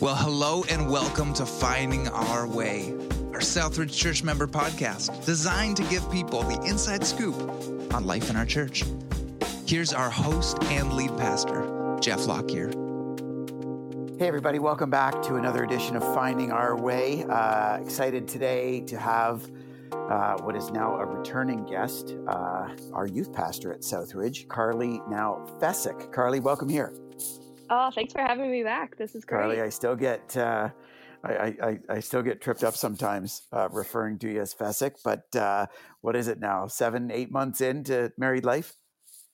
Well, hello and welcome to Finding Our Way, our Southridge Church member podcast designed to give people the inside scoop on life in our church. Here's our host and lead pastor, Jeff Lockyer. Hey, everybody, welcome back to another edition of Finding Our Way. Uh, excited today to have uh, what is now a returning guest, uh, our youth pastor at Southridge, Karley now Fecik. Karley, welcome here. Oh, thanks for having me back. This is great. Karley, I still get uh, I, I, I still get tripped up sometimes uh, referring to you as Fecik, but uh, what is it now? Seven, eight months into married life?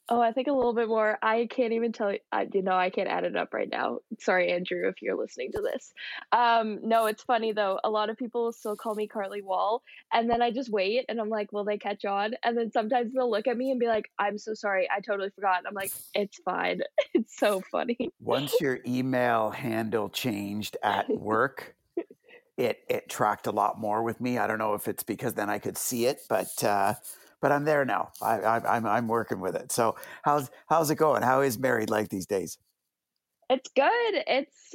Oh, I think a little bit more. I can't even tell you. I, you know, I can't add it up right now. Sorry, Andrew, if you're listening to this. Um, no, it's funny though. A lot of people still call me Karley Wall, and then I just wait, and I'm like, will they catch on? And then sometimes they'll look at me and be like, I'm so sorry, I totally forgot. And I'm like, it's fine. it's so funny. Once your email handle changed at work. it it tracked a lot more with me. I don't know if it's because then I could see it, but uh, but I'm there now. I, I, I'm I'm working with it. So how's how's it going? How is married like these days? It's good. It's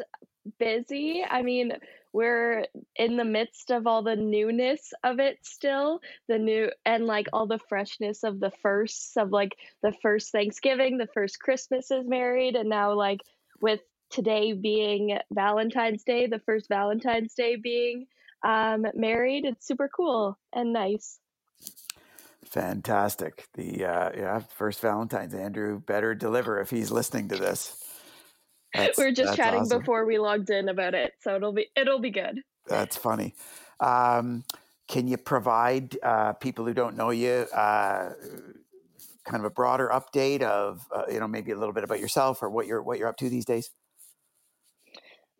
busy. I mean, we're in the midst of all the newness of it still, the new and like all the freshness of the first of like the first Thanksgiving, the first Christmas is married, and now like with today being Valentine's Day, the first Valentine's Day being um, married, it's super cool and nice. Fantastic. The uh, yeah, first Valentine's. Andrew better deliver if he's listening to this. That's, we are just chatting awesome. before we logged in about it, so it'll be it'll be good. That's funny. Um, can you provide uh, people who don't know you uh, kind of a broader update of uh, you know maybe a little bit about yourself or what you're what you're up to these days?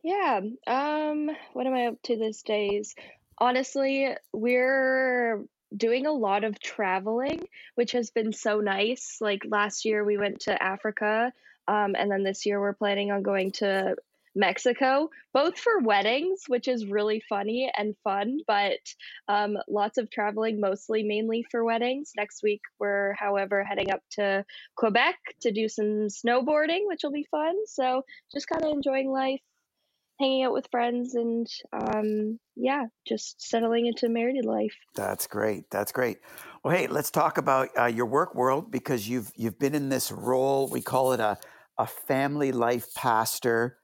Yeah. Um. What am I up to these days? Honestly, we're doing a lot of traveling, which has been so nice. Like last year, we went to Africa, um, and then this year, we're planning on going to Mexico, both for weddings, which is really funny and fun, but um, lots of traveling, mostly mainly for weddings. Next week, we're, however, heading up to Quebec to do some snowboarding, which will be fun. So just kind of enjoying life hanging out with friends and um, yeah, just settling into married life. That's great. That's great. Well, hey, let's talk about uh, your work world because you've you've been in this role. We call it a a family life pastor.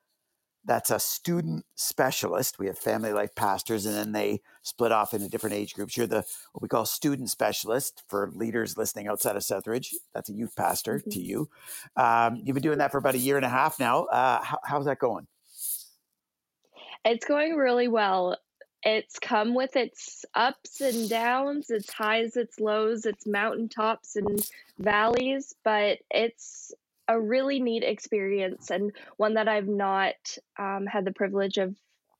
That's a student specialist. We have family life pastors, and then they split off into different age groups. You're the what we call student specialist for leaders listening outside of Southridge. That's a youth pastor mm-hmm. to you. Um, you've been doing that for about a year and a half now. Uh, how, how's that going? It's going really well. It's come with its ups and downs, its highs, its lows, its mountaintops and valleys, but it's a really neat experience and one that I've not um, had the privilege of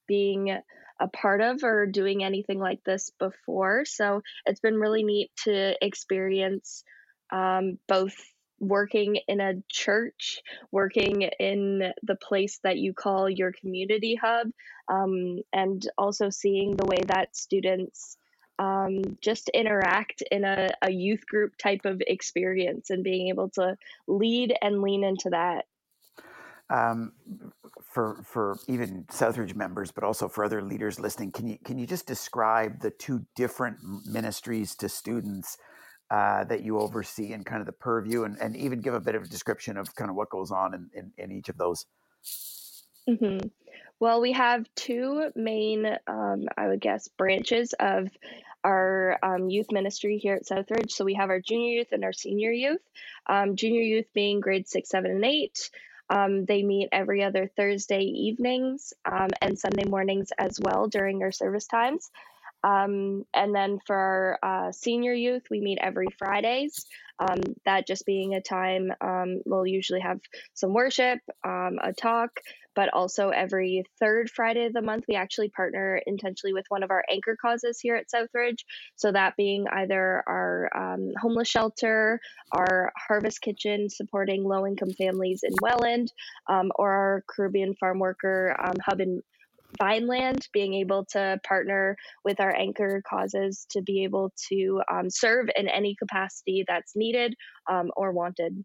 being a part of or doing anything like this before. So it's been really neat to experience um, both working in a church, working in the place that you call your community hub, um, and also seeing the way that students um, just interact in a, a youth group type of experience and being able to lead and lean into that. Um, for for even Southridge members, but also for other leaders listening, can you can you just describe the two different ministries to students uh, that you oversee and kind of the purview and, and even give a bit of a description of kind of what goes on in, in, in each of those? Mm-hmm. Well, we have two main, um, I would guess, branches of our um, youth ministry here at Southridge. So we have our junior youth and our senior youth. Um, junior youth being grades six, seven, and eight. Um, they meet every other Thursday evenings um, and Sunday mornings as well during our service times. Um, and then for our uh, senior youth, we meet every Fridays. Um, that just being a time um, we'll usually have some worship, um, a talk, but also every third Friday of the month, we actually partner intentionally with one of our anchor causes here at Southridge. So that being either our um, homeless shelter, our harvest kitchen supporting low income families in Welland, um, or our Caribbean farm worker hub in Vineland, being able to partner with our anchor causes to be able to um, serve in any capacity that's needed um, or wanted.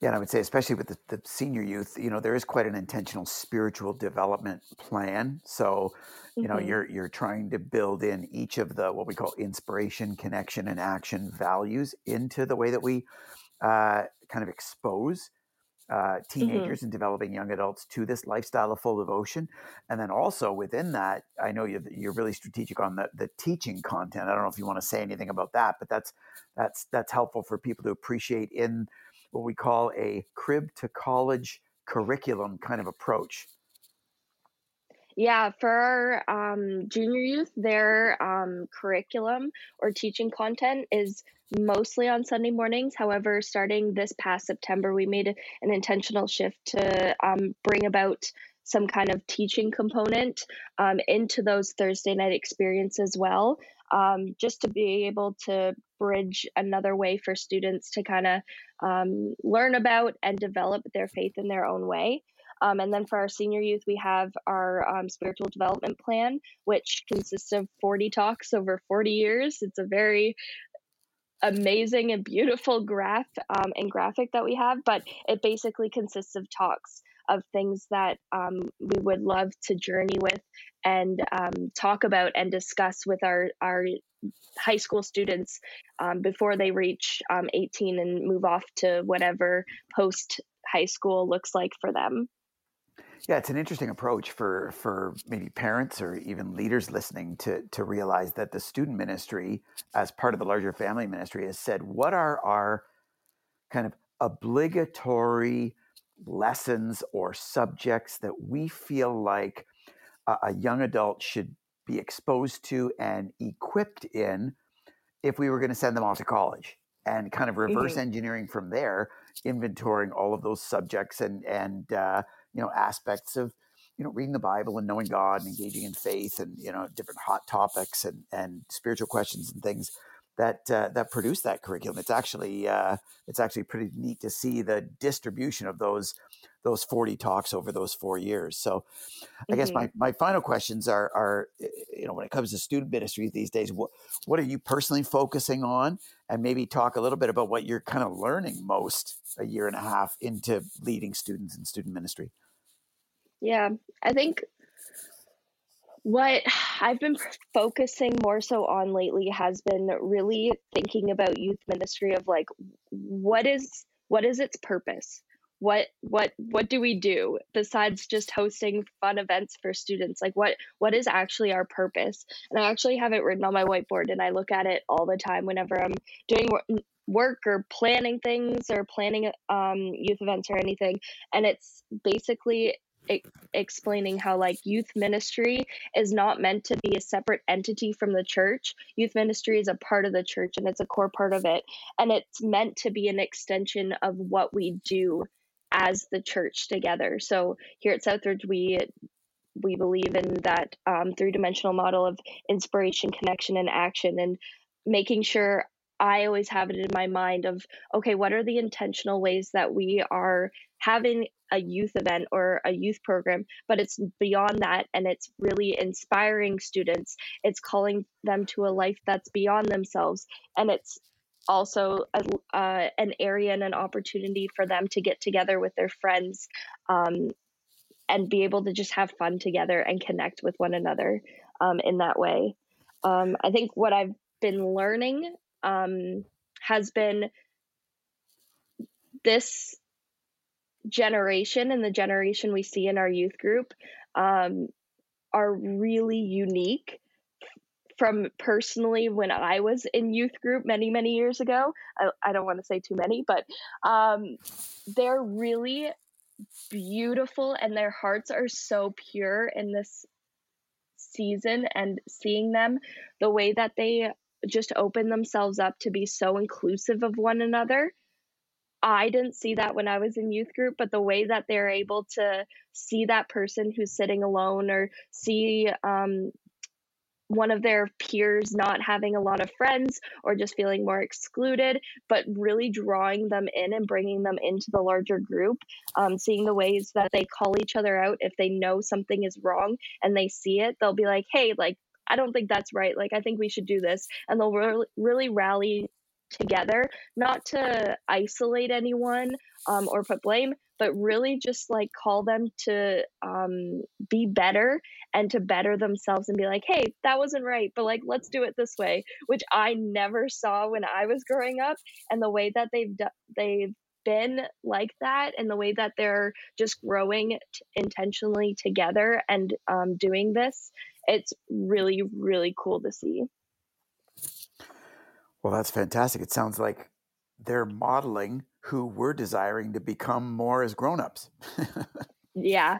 Yeah, and I would say, especially with the, the, senior youth, you know, there is quite an intentional spiritual development plan. So, you know, mm-hmm. you're you're trying to build in each of the what we call inspiration, connection, and action values into the way that we uh, kind of expose uh, mm-hmm. teenagers mm-hmm. and developing young adults to this lifestyle of full devotion. And then also within that, I know you're, you're really strategic on the, the teaching content. I don't know if you want to say anything about that, but that's that's that's helpful for people to appreciate in what we call a crib to college curriculum kind of approach. Yeah, for our um, junior youth, their um, curriculum or teaching content is mostly on Sunday mornings. However, starting this past September, we made an intentional shift to um, bring about some kind of teaching component um, into those Thursday night experience as well, um, just to be able to bridge another way for students to kind of um, learn about and develop their faith in their own way. Um, and then for our senior youth, we have our um, spiritual development plan, which consists of 40 talks over 40 years. It's a very amazing and beautiful graph um, and graphic that we have, but it basically consists of talks of things that um, we would love to journey with and um, talk about and discuss with our, our high school students um, before they reach um, 18 and move off to whatever post high school looks like for them. Yeah, it's an interesting approach for for maybe parents or even leaders listening to to realize that the student ministry, as part of the larger family ministry, has said, what are our kind of obligatory lessons or subjects that we feel like a, a young adult should be exposed to and equipped in if we were going to send them off to college and kind of reverse mm-hmm. engineering from there inventorying all of those subjects and and uh, you know aspects of you know reading the bible and knowing god and engaging in faith and you know different hot topics and and spiritual questions and things that uh, that produce that curriculum. It's actually uh, it's actually pretty neat to see the distribution of those those 40 talks over those four years. So i mm-hmm. guess my, my final questions are are you know when it comes to student ministries these days what what are you personally focusing on? And maybe talk a little bit about what you're kind of learning most a year and a half into leading students in student ministry yeah, I think what I've been focusing more so on lately has been really thinking about youth ministry of like what is what is its purpose? What what what do we do besides just hosting fun events for students? Like what what is actually our purpose? And I actually have it written on my whiteboard and I look at it all the time whenever I'm doing work or planning things or planning um, youth events or anything and it's basically explaining how like youth ministry is not meant to be a separate entity from the church. Youth ministry is a part of the church and it's a core part of it. And it's meant to be an extension of what we do as the church together. So here at southridge we we believe in that um, three-dimensional model of inspiration connection and action and making sure I always have it in my mind of okay, what are the intentional ways that we are having a youth event or a youth program, but it's beyond that and it's really inspiring students. It's calling them to a life that's beyond themselves and it's also a, uh, an area and an opportunity for them to get together with their friends um, and be able to just have fun together and connect with one another um, in that way. Um, I think what I've been learning um, has been this generation and the generation we see in our youth group um, are really unique from personally when I was in youth group many, many years ago. I, I don't want to say too many, but um, they're really beautiful and their hearts are so pure in this season and seeing them the way that they just open themselves up to be so inclusive of one another. I didn't see that when I was in youth group, but the way that they're able to see that person who's sitting alone or see um, one of their peers not having a lot of friends or just feeling more excluded, but really drawing them in and bringing them into the larger group, um, seeing the ways that they call each other out if they know something is wrong and they see it, they'll be like, hey, like, I don't think that's right. Like, I think we should do this. And they'll re- really rally together, not to isolate anyone um, or put blame, but really just like call them to um, be better and to better themselves and be like, hey, that wasn't right, but like, let's do it this way, which I never saw when I was growing up. And the way that they've, do- they've been like that and the way that they're just growing t- intentionally together and um, doing this, it's really, really cool to see. Well, that's fantastic. It sounds like they're modeling who we're desiring to become more as grown-ups. yeah.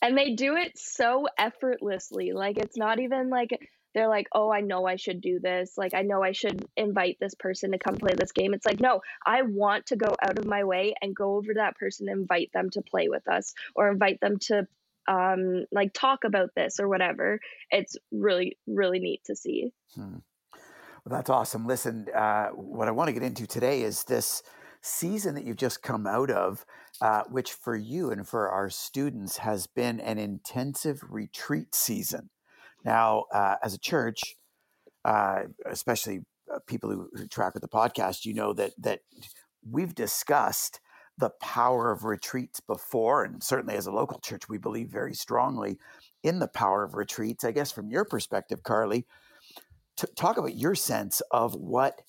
And they do it so effortlessly. Like it's not even like they're like, "Oh, I know I should do this. Like I know I should invite this person to come play this game." It's like, "No, I want to go out of my way and go over to that person and invite them to play with us or invite them to um like talk about this or whatever." It's really really neat to see. Hmm. Well, that's awesome. Listen, uh, what I want to get into today is this season that you've just come out of, uh, which for you and for our students has been an intensive retreat season. Now, uh, as a church, uh, especially uh, people who, who track with the podcast, you know that that we've discussed the power of retreats before, and certainly as a local church, we believe very strongly in the power of retreats. I guess from your perspective, Karley, to talk about your sense of what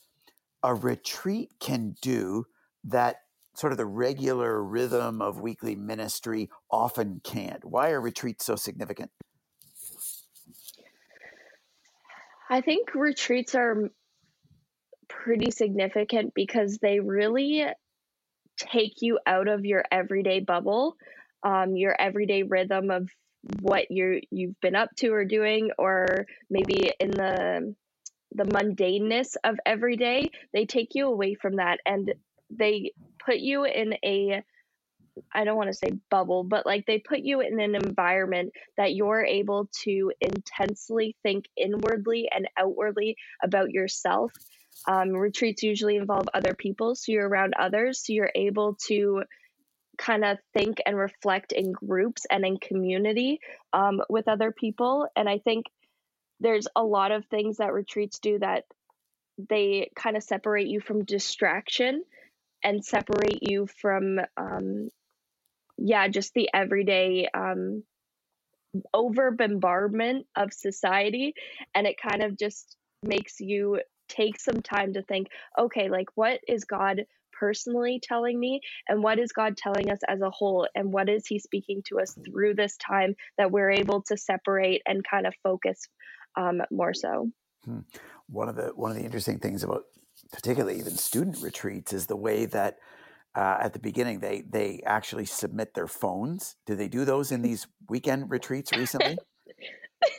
a retreat can do that sort of the regular rhythm of weekly ministry often can't. Why are retreats so significant? I think retreats are pretty significant because they really take you out of your everyday bubble, um, your everyday rhythm of what you're you've been up to or doing or maybe in the the mundaneness of every day they take you away from that and they put you in a I don't want to say bubble, but like they put you in an environment that you're able to intensely think inwardly and outwardly about yourself. Um, retreats usually involve other people, so you're around others, so you're able to kind of think and reflect in groups and in community um, with other people. And I think there's a lot of things that retreats do that they kind of separate you from distraction and separate you from um, yeah just the everyday um, over bombardment of society and it kind of just makes you take some time to think okay like what is god personally telling me and what is god telling us as a whole and what is he speaking to us through this time that we're able to separate and kind of focus um, more so. Hmm. one of the one of the interesting things about particularly even student retreats is the way that uh, at the beginning they they actually submit their phones. Do they do those in these weekend retreats recently?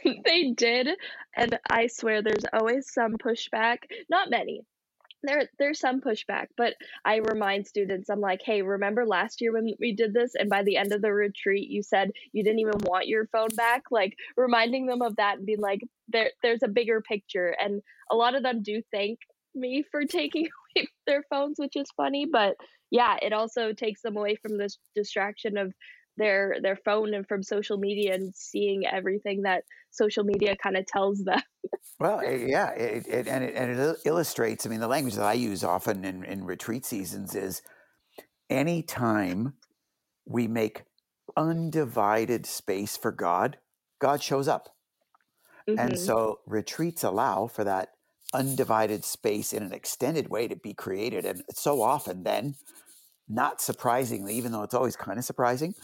They did and i swear there's always some pushback. Not many there there's some pushback but i remind students i'm like hey remember last year when we did this and by the end of the retreat you said you didn't even want your phone back? Like reminding them of that and being like there there's a bigger picture. And a lot of them do thank me for taking away their phones which is funny but yeah it also takes them away from this distraction of their their phone and from social media and seeing everything that social media kind of tells them. well, it, yeah, it, it, and it and it illustrates. I mean, the language that I use often in, in retreat seasons is anytime we make undivided space for God, God shows up. Mm-hmm. And so retreats allow for that undivided space in an extended way to be created. And so often, then, not surprisingly, even though it's always kind of surprising,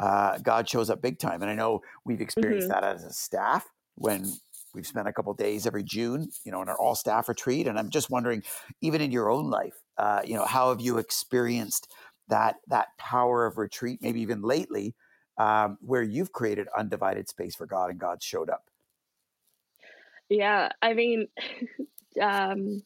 uh, God shows up big time. And I know we've experienced mm-hmm. that as a staff when we've spent a couple days every June, you know, in our all staff retreat. And I'm just wondering, even in your own life, uh, you know, how have you experienced that that power of retreat? Maybe even lately, um, where you've created undivided space for God and God showed up. Yeah, I mean, um,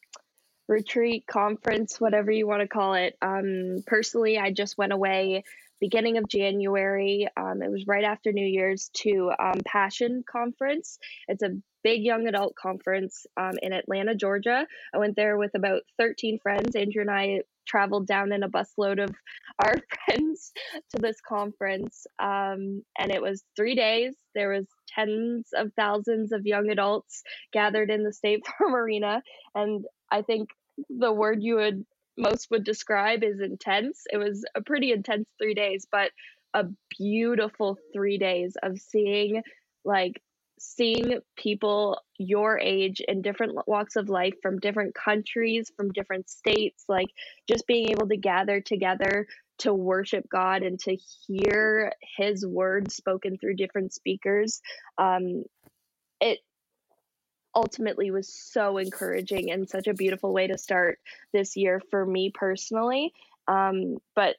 retreat, conference, whatever you want to call it. Um, personally, I just went away beginning of January. Um, it was right after New Year's to um, Passion Conference. It's a big young adult conference um, in Atlanta, Georgia. I went there with about 13 friends. Andrew and I traveled down in a busload of our friends to this conference, um, and it was three days. There was tens of thousands of young adults gathered in the State Farm Arena, and I think the word you would most would describe is intense. It was a pretty intense three days, but a beautiful three days of seeing like seeing people your age in different walks of life from different countries, from different states, like just being able to gather together to worship God and to hear His words spoken through different speakers. Um, it ultimately was so encouraging and such a beautiful way to start this year for me personally. Um, but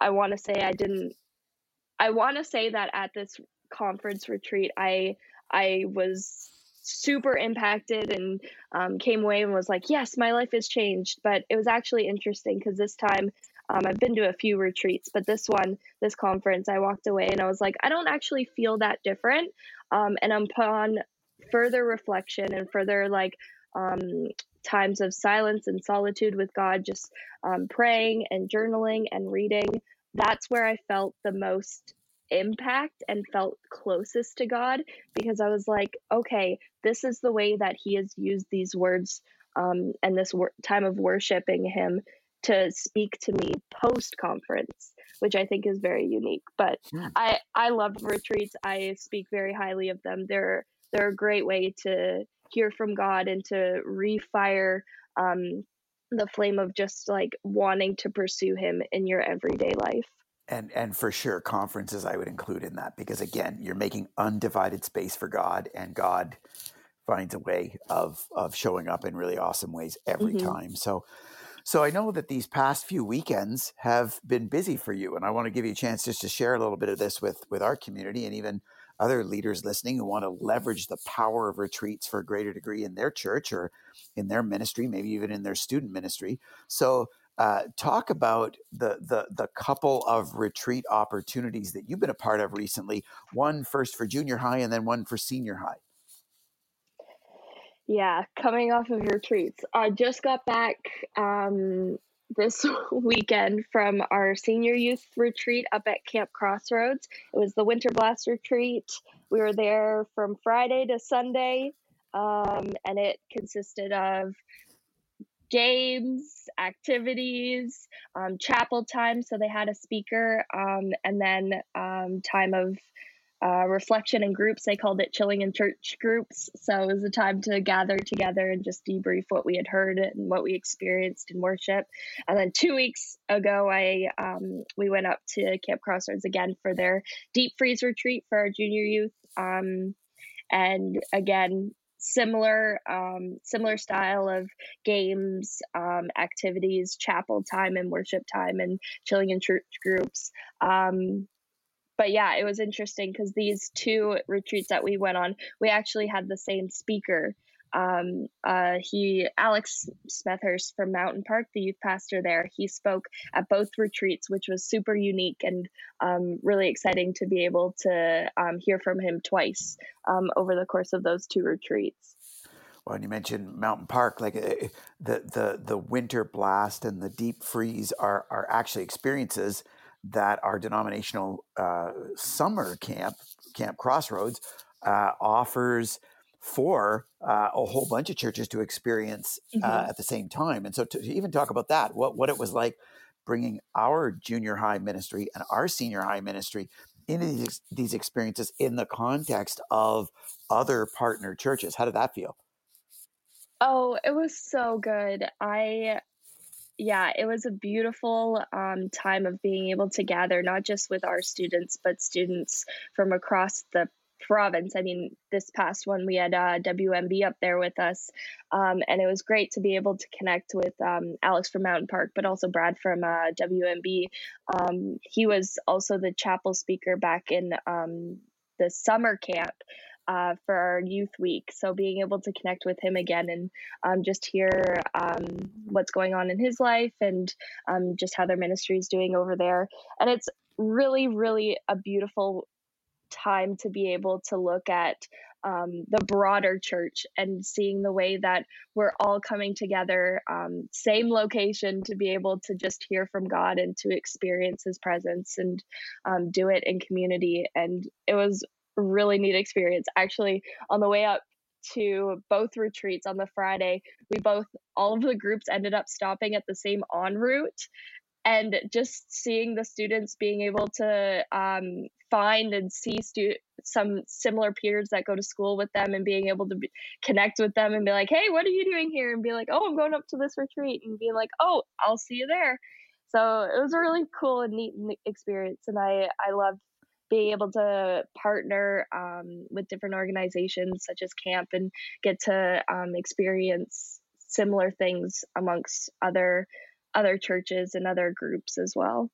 I want to say I didn't. I want to say that at this conference retreat, I I was super impacted and um, came away and was like, yes, my life has changed. But it was actually interesting because this time um, I've been to a few retreats, but this one, this conference, I walked away and I was like, I don't actually feel that different. Um, and upon further reflection and further like um, times of silence and solitude with God, just um, praying and journaling and reading, that's where I felt the most impact and felt closest to God because I was like, okay, this is the way that He has used these words um, and this wor- time of worshiping Him to speak to me post conference, which I think is very unique. But yeah. I I love retreats. I speak very highly of them. They're they're a great way to hear from God and to refire um, the flame of just like wanting to pursue Him in your everyday life and and for sure conferences i would include in that because again you're making undivided space for god and god finds a way of of showing up in really awesome ways every mm-hmm. time so so i know that these past few weekends have been busy for you and i want to give you a chance just to share a little bit of this with with our community and even other leaders listening who want to leverage the power of retreats for a greater degree in their church or in their ministry maybe even in their student ministry so uh, talk about the, the the couple of retreat opportunities that you've been a part of recently. One first for junior high, and then one for senior high. Yeah, coming off of retreats, I just got back um, this weekend from our senior youth retreat up at Camp Crossroads. It was the Winter Blast retreat. We were there from Friday to Sunday, um, and it consisted of games, activities, um, chapel time. So they had a speaker, um, and then um, time of uh, reflection in groups. They called it chilling in church groups. So it was a time to gather together and just debrief what we had heard and what we experienced in worship. And then two weeks ago, I um, we went up to Camp Crossroads again for their deep freeze retreat for our junior youth. Um, and again, similar um, similar style of games um, activities chapel time and worship time and chilling in church groups um, but yeah it was interesting because these two retreats that we went on we actually had the same speaker um, uh, he Alex Smethurst from Mountain Park, the youth pastor there, he spoke at both retreats, which was super unique and um, really exciting to be able to um, hear from him twice um, over the course of those two retreats. Well, and you mentioned Mountain Park, like uh, the the the winter blast and the deep freeze are are actually experiences that our denominational uh, summer camp, Camp Crossroads, uh, offers for uh, a whole bunch of churches to experience uh, mm-hmm. at the same time. And so, to, to, even talk about that, what what it was like bringing our junior high ministry and our senior high ministry into these, these experiences in the context of other partner churches. How did that feel? Oh, it was so good. I yeah, it was a beautiful um, time of being able to gather not just with our students, but students from across the province. I mean, this past one we had uh, WMB up there with us, um, and it was great to be able to connect with um, Alex from Mountain Park, but also Brad from uh, WMB. Um, he was also the chapel speaker back in um, the summer camp. Uh, for our youth week. So being able to connect with him again and um, just hear um, what's going on in his life and um, just how their ministry is doing over there. And it's really, really a beautiful time to be able to look at um, the broader church and seeing the way that we're all coming together, um, same location, to be able to just hear from God and to experience His presence and um, do it in community. And it was really neat experience. Actually, on the way up to both retreats on the Friday, we both, all of the groups ended up stopping at the same en route. And just seeing the students being able to um, find and see stu- some similar peers that go to school with them and being able to be- connect with them and be like, hey, what are you doing here? And be like, oh, I'm going up to this retreat. And be like, oh, I'll see you there. So it was a really cool and neat experience. And I, I loved being able to partner um, with different organizations such as camp and get to um, experience similar things amongst other other churches and other groups as well.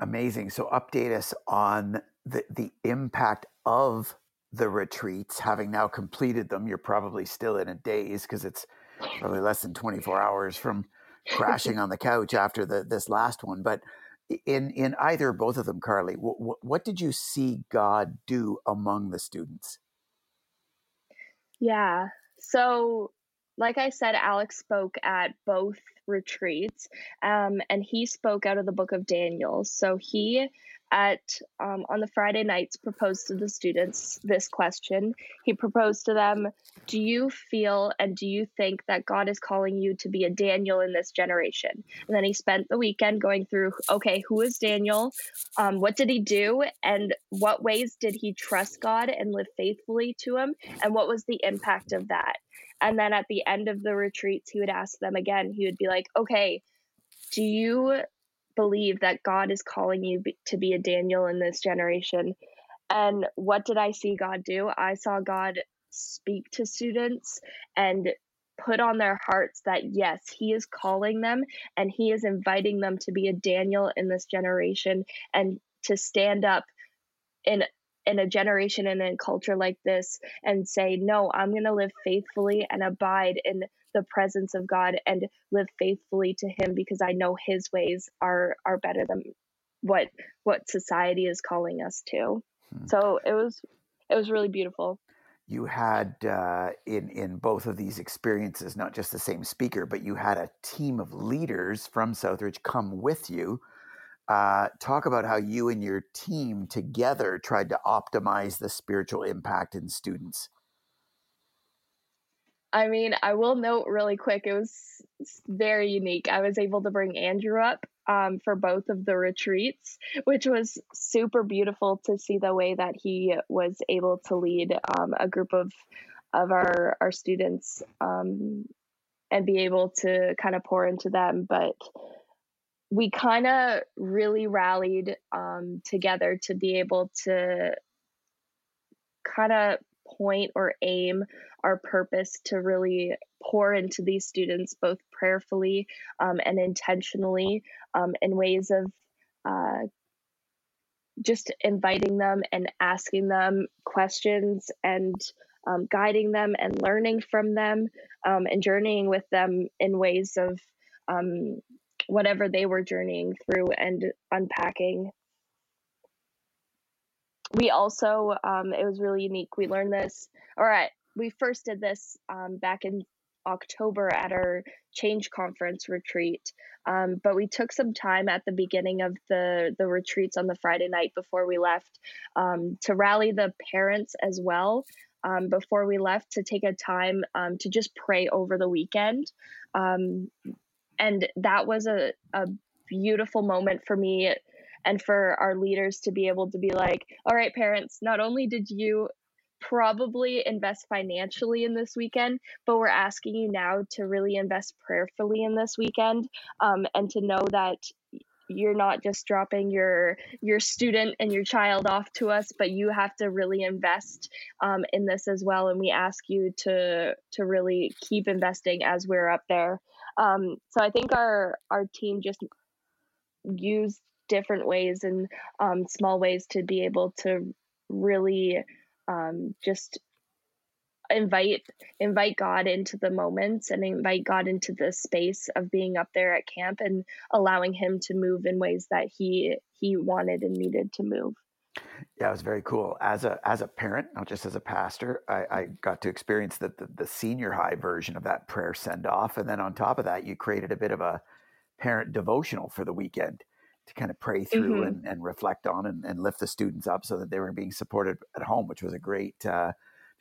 Amazing. So update us on the the impact of the retreats having now completed them. You're probably still in a daze because it's probably less than 24 hours from crashing on the couch after the this last one. But in in either both of them, Karley, what, what did you see God do among the students? Yeah. So, like I said, Alex spoke at both retreats, um, and he spoke out of the book of Daniel. So he at um, on the Friday nights proposed to the students this question. He proposed to them, "Do you feel and do you think that God is calling you to be a Daniel in this generation?" And then he spent the weekend going through, okay, who is Daniel? Um, what did he do? And what ways did he trust God and live faithfully to Him? And what was the impact of that? And then at the end of the retreats, he would ask them again. He would be like, "Okay." Do you believe that God is calling you to be a Daniel in this generation. And what did I see God do? I saw God speak to students and put on their hearts that yes, He is calling them and He is inviting them to be a Daniel in this generation and to stand up in in a generation and in a culture like this and say, no, I'm going to live faithfully and abide in the presence of God and live faithfully to him because I know his ways are are better than what what society is calling us to. Hmm. So it was it was really beautiful. You had uh, in in both of these experiences not just the same speaker, but you had a team of leaders from Southridge come with you. Uh, talk about how you and your team together tried to optimize the spiritual impact in students. I mean, I will note really quick, it was very unique. I was able to bring Andrew up um, for both of the retreats, which was super beautiful to see the way that he was able to lead um, a group of of our our students um, and be able to kind of pour into them. But we kind of really rallied um, together to be able to kind of point or aim our purpose to really pour into these students both prayerfully um, and intentionally um, in ways of uh, just inviting them and asking them questions and um, guiding them and learning from them um, and journeying with them in ways of um, whatever they were journeying through and unpacking. We also um, it was really unique. We learned this all right we first did this um, back in october at our change conference retreat. Um, but we took some time at the beginning of the the retreats on the friday night before we left um, to rally the parents as well um, before we left to take a time um, to just pray over the weekend and that was a, a beautiful moment for me and for our leaders to be able to be like, all right, parents, not only did you probably invest financially in this weekend, but we're asking you now to really invest prayerfully in this weekend um, and to know that you're not just dropping your your student and your child off to us but you have to really invest um, in this as well. And we ask you to to really keep investing as we're up there um, so i think our our team just used different ways and um, small ways to be able to really um, just invite invite God into the moments and invite God into the space of being up there at camp and allowing him to move in ways that he he wanted and needed to move. Yeah, it was very cool. As a as a parent, not just as a pastor, I, I got to experience the, the, the senior high version of that prayer send off, and then on top of that, you created a bit of a parent devotional for the weekend to kind of pray through mm-hmm. and, and reflect on and, and lift the students up so that they were being supported at home, which was a great, uh,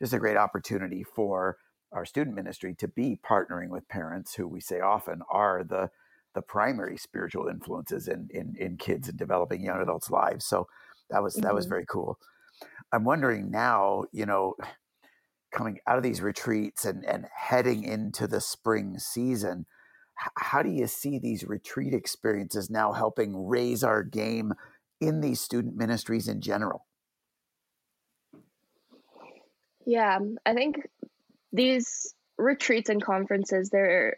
just a great opportunity for our student ministry to be partnering with parents who we say often are the the primary spiritual influences in in, in kids and developing young adults' lives. So that was mm-hmm. that was very cool. I'm wondering now, you know, coming out of these retreats and and heading into the spring season, how do you see these retreat experiences now helping raise our game in these student ministries in general? Yeah, I think these retreats and conferences they're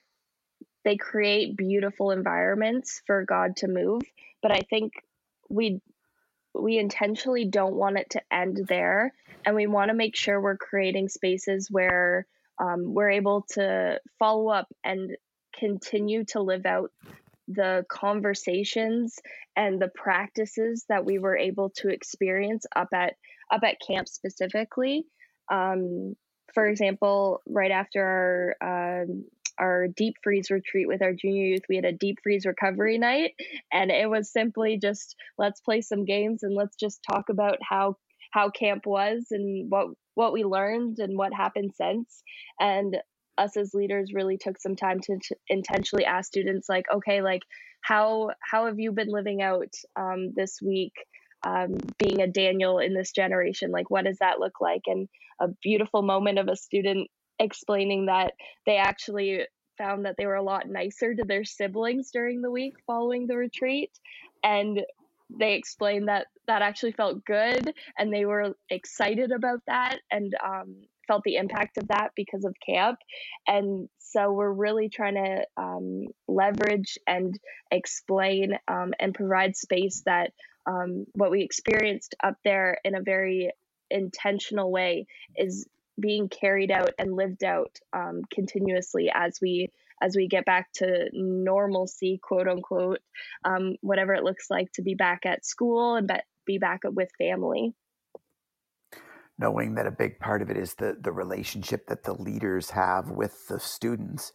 they create beautiful environments for God to move, but I think we we intentionally don't want it to end there and we want to make sure we're creating spaces where um, we're able to follow up and continue to live out the conversations and the practices that we were able to experience up at up at camp specifically. Um, for example right after our um, our deep freeze retreat with our junior youth. We had a deep freeze recovery night and it was simply just let's play some games and let's just talk about how how camp was and what what we learned and what happened since. And us as leaders really took some time to, to intentionally ask students like okay like how how have you been living out um, this week um, being a daniel in this generation? Like what does that look like? And a beautiful moment of a student explaining that they actually found that they were a lot nicer to their siblings during the week following the retreat and they explained that that actually felt good and they were excited about that and um, felt the impact of that because of camp. And so we're really trying to um, leverage and explain um, and provide space that um, what we experienced up there in a very intentional way is being carried out and lived out um, continuously as we as we get back to normalcy quote unquote um, whatever it looks like to be back at school and be back with family. Knowing that a big part of it is the the relationship that the leaders have with the students.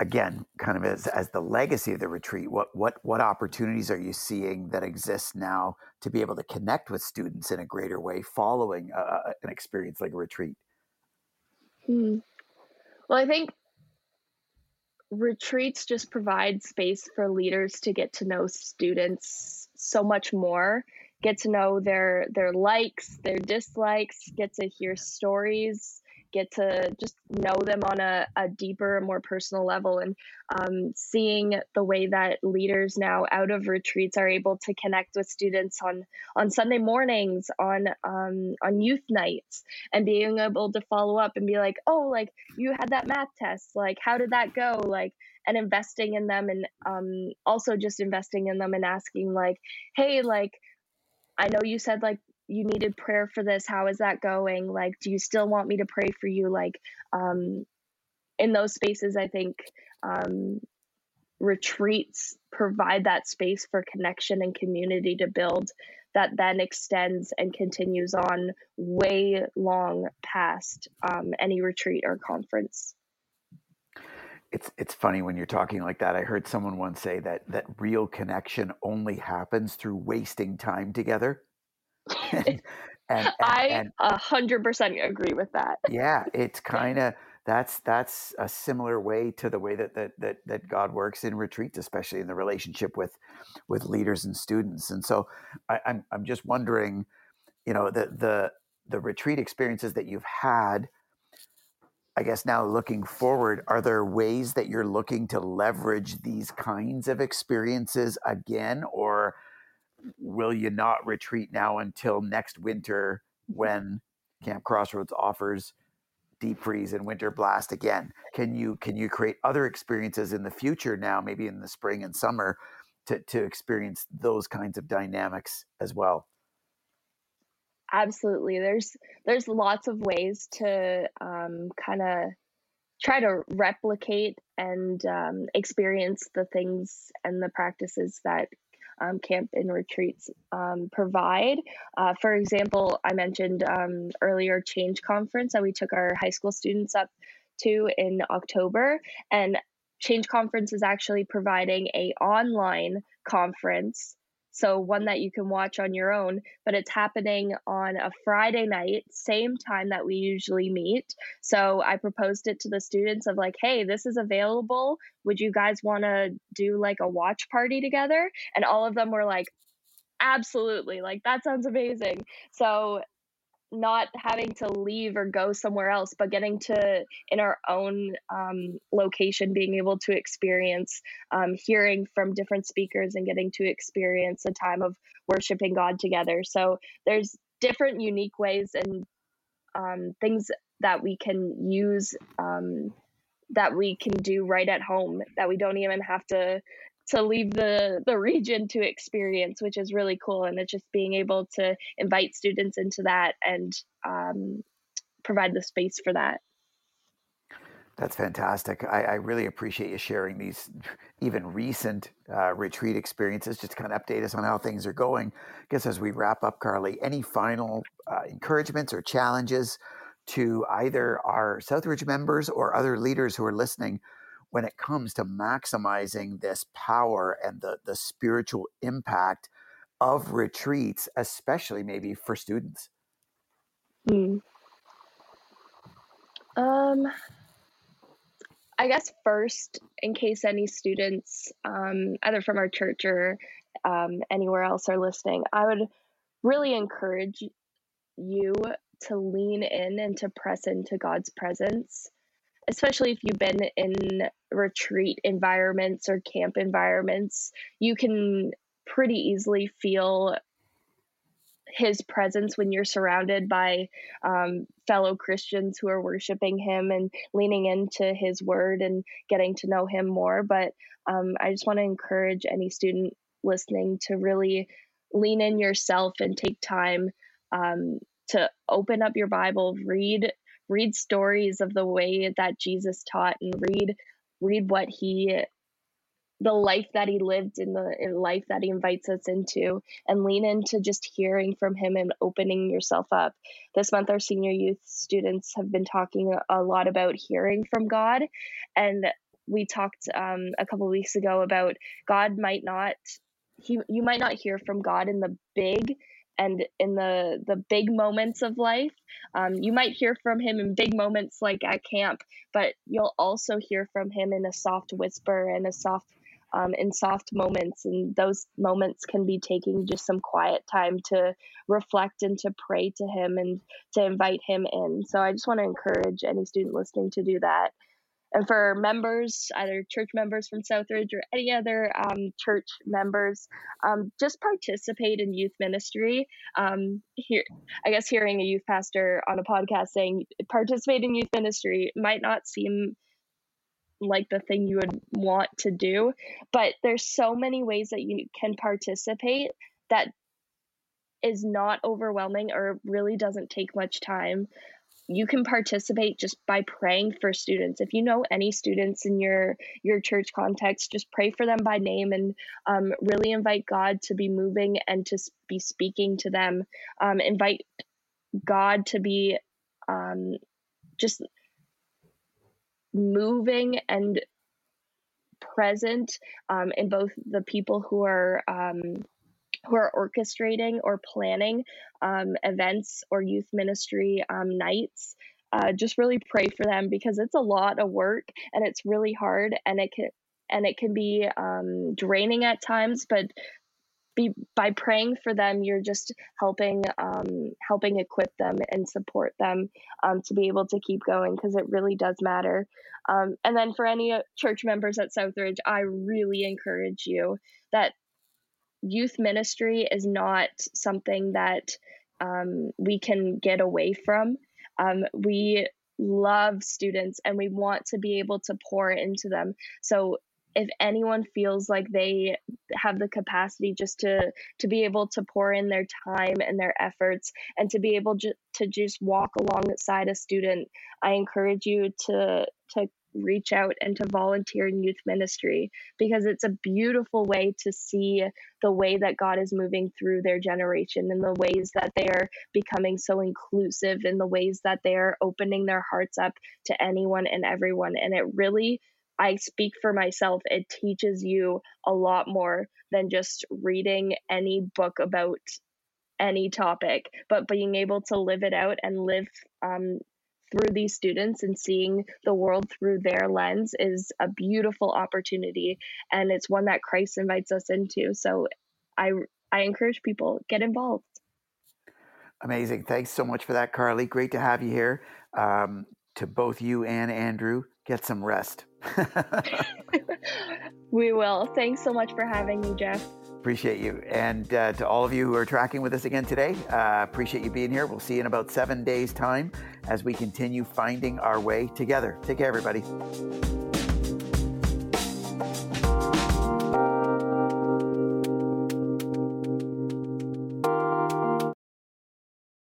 Again kind of as, as the legacy of the retreat what what what opportunities are you seeing that exist now to be able to connect with students in a greater way following uh, an experience like a retreat hmm. well i think retreats just provide space for leaders to get to know students so much more get to know their their likes, their dislikes, get to hear stories, get to just know them on a, a deeper, more personal level, and um, seeing the way that leaders now out of retreats are able to connect with students on on Sunday mornings, on um, on youth nights, and being able to follow up and be like, oh, like you had that math test, like how did that go, like and investing in them and um, also just investing in them and asking like hey like I know you said like you needed prayer for this. How is that going? Like, do you still want me to pray for you? Like, um, in those spaces, I think um, retreats provide that space for connection and community to build that then extends and continues on way long past um, any retreat or conference. It's it's funny when you're talking like that. I heard someone once say that that real connection only happens through wasting time together. and, and, I a hundred percent agree with that. yeah, it's kind of that's that's a similar way to the way that, that that that God works in retreats, especially in the relationship with with leaders and students. And so I, I'm I'm just wondering, you know, the the the retreat experiences that you've had I guess now looking forward, are there ways that you're looking to leverage these kinds of experiences again, or will you not retreat now until next winter when Camp Crossroads offers deep freeze and winter blast again? Can you can you create other experiences in the future now, maybe in the spring and summer, to to experience those kinds of dynamics as well? absolutely there's there's lots of ways to um, kind of try to replicate and um, experience the things and the practices that um, camp and retreats um, provide. Uh, for example, I mentioned um, earlier Change Conference that we took our high school students up to in October, and Change Conference is actually providing a online conference so one that you can watch on your own, but it's happening on a Friday night, same time that we usually meet. So I proposed it to the students of like, hey, this is available. Would you guys want to do like a watch party together? And all of them were like, absolutely like that sounds amazing so not having to leave or go somewhere else, but getting to in our own um, location, being able to experience um, hearing from different speakers and getting to experience a time of worshiping God together. So there's different unique ways and um, things that we can use um, that we can do right at home that we don't even have to to leave the the region to experience which is really cool and it's just being able to invite students into that and um, provide the space for that that's fantastic. I, I, really appreciate you sharing these even recent uh, retreat experiences. Just to kind of update us on how things are going. I guess as we wrap up, Karley, any final uh, encouragements or challenges to either our Southridge members or other leaders who are listening when it comes to maximizing this power and the, the spiritual impact of retreats, especially maybe for students? Hmm. Um, I guess first, in case any students, um, either from our church or um, anywhere else, are listening, I would really encourage you to lean in and to press into God's presence especially if you've been in retreat environments or camp environments, you can pretty easily feel his presence when you're surrounded by um, fellow Christians who are worshiping him and leaning into his word and getting to know him more. But um, I just want to encourage any student listening to really lean in yourself and take time um, to open up your Bible, read read stories of the way that Jesus taught and read read what he the life that he lived in the in life that he invites us into and lean into just hearing from him and opening yourself up. This month our senior youth students have been talking a lot about hearing from god. And we talked um, a couple weeks ago about god might not he you might not hear from god in the big and in the the big moments of life. Um, you might hear from him in big moments like at camp but you'll also hear from him in a soft whisper and a soft um, in soft moments. And those moments can be taking just some quiet time to reflect and to pray to him and to invite him in. So i just want to encourage any student listening to do that and for members, either church members from Southridge or any other um, church members, um, just participate in youth ministry. Um, here, I guess hearing a youth pastor on a podcast saying participate in youth ministry might not seem like the thing you would want to do, but there's so many ways that you can participate that is not overwhelming or really doesn't take much time you can participate just by praying for students. If you know any students in your your church context just pray for them by name and um, really invite god to be moving and to be speaking to them. Um, invite god to be um, just moving and present um, in both the people who are um, who are orchestrating or planning um, events or youth ministry um, nights. Uh, just really pray for them because it's a lot of work and it's really hard and it can and it can be um, draining at times. But be, by praying for them, you're just helping um, helping equip them and support them um, to be able to keep going because it really does matter. Um, and then for any church members at Southridge, I really encourage you that youth ministry is not something that um, we can get away from. Um, we love students and we want to be able to pour into them. So if anyone feels like they have the capacity just to to be able to pour in their time and their efforts and to be able to, to just walk alongside a student i encourage you to to reach out and to volunteer in youth ministry because it's a beautiful way to see the way that God is moving through their generation and the ways that they are becoming so inclusive and the ways that they are opening their hearts up to anyone and everyone. And it really I speak for myself, it teaches you a lot more than just reading any book about any topic, but being able to live it out and live um, through these students and seeing the world through their lens is a beautiful opportunity. And it's one that Christ invites us into. So I, I encourage people get involved. Amazing. Thanks so much for that, Karley. Great to have you here. Um, to both you and Andrew, get some rest. we will. Thanks so much for having me, Jeff. Appreciate you. And uh, to all of you who are tracking with us again today, uh, appreciate you being here. We'll see you in about seven days' time as we continue finding our way together. Take care, everybody.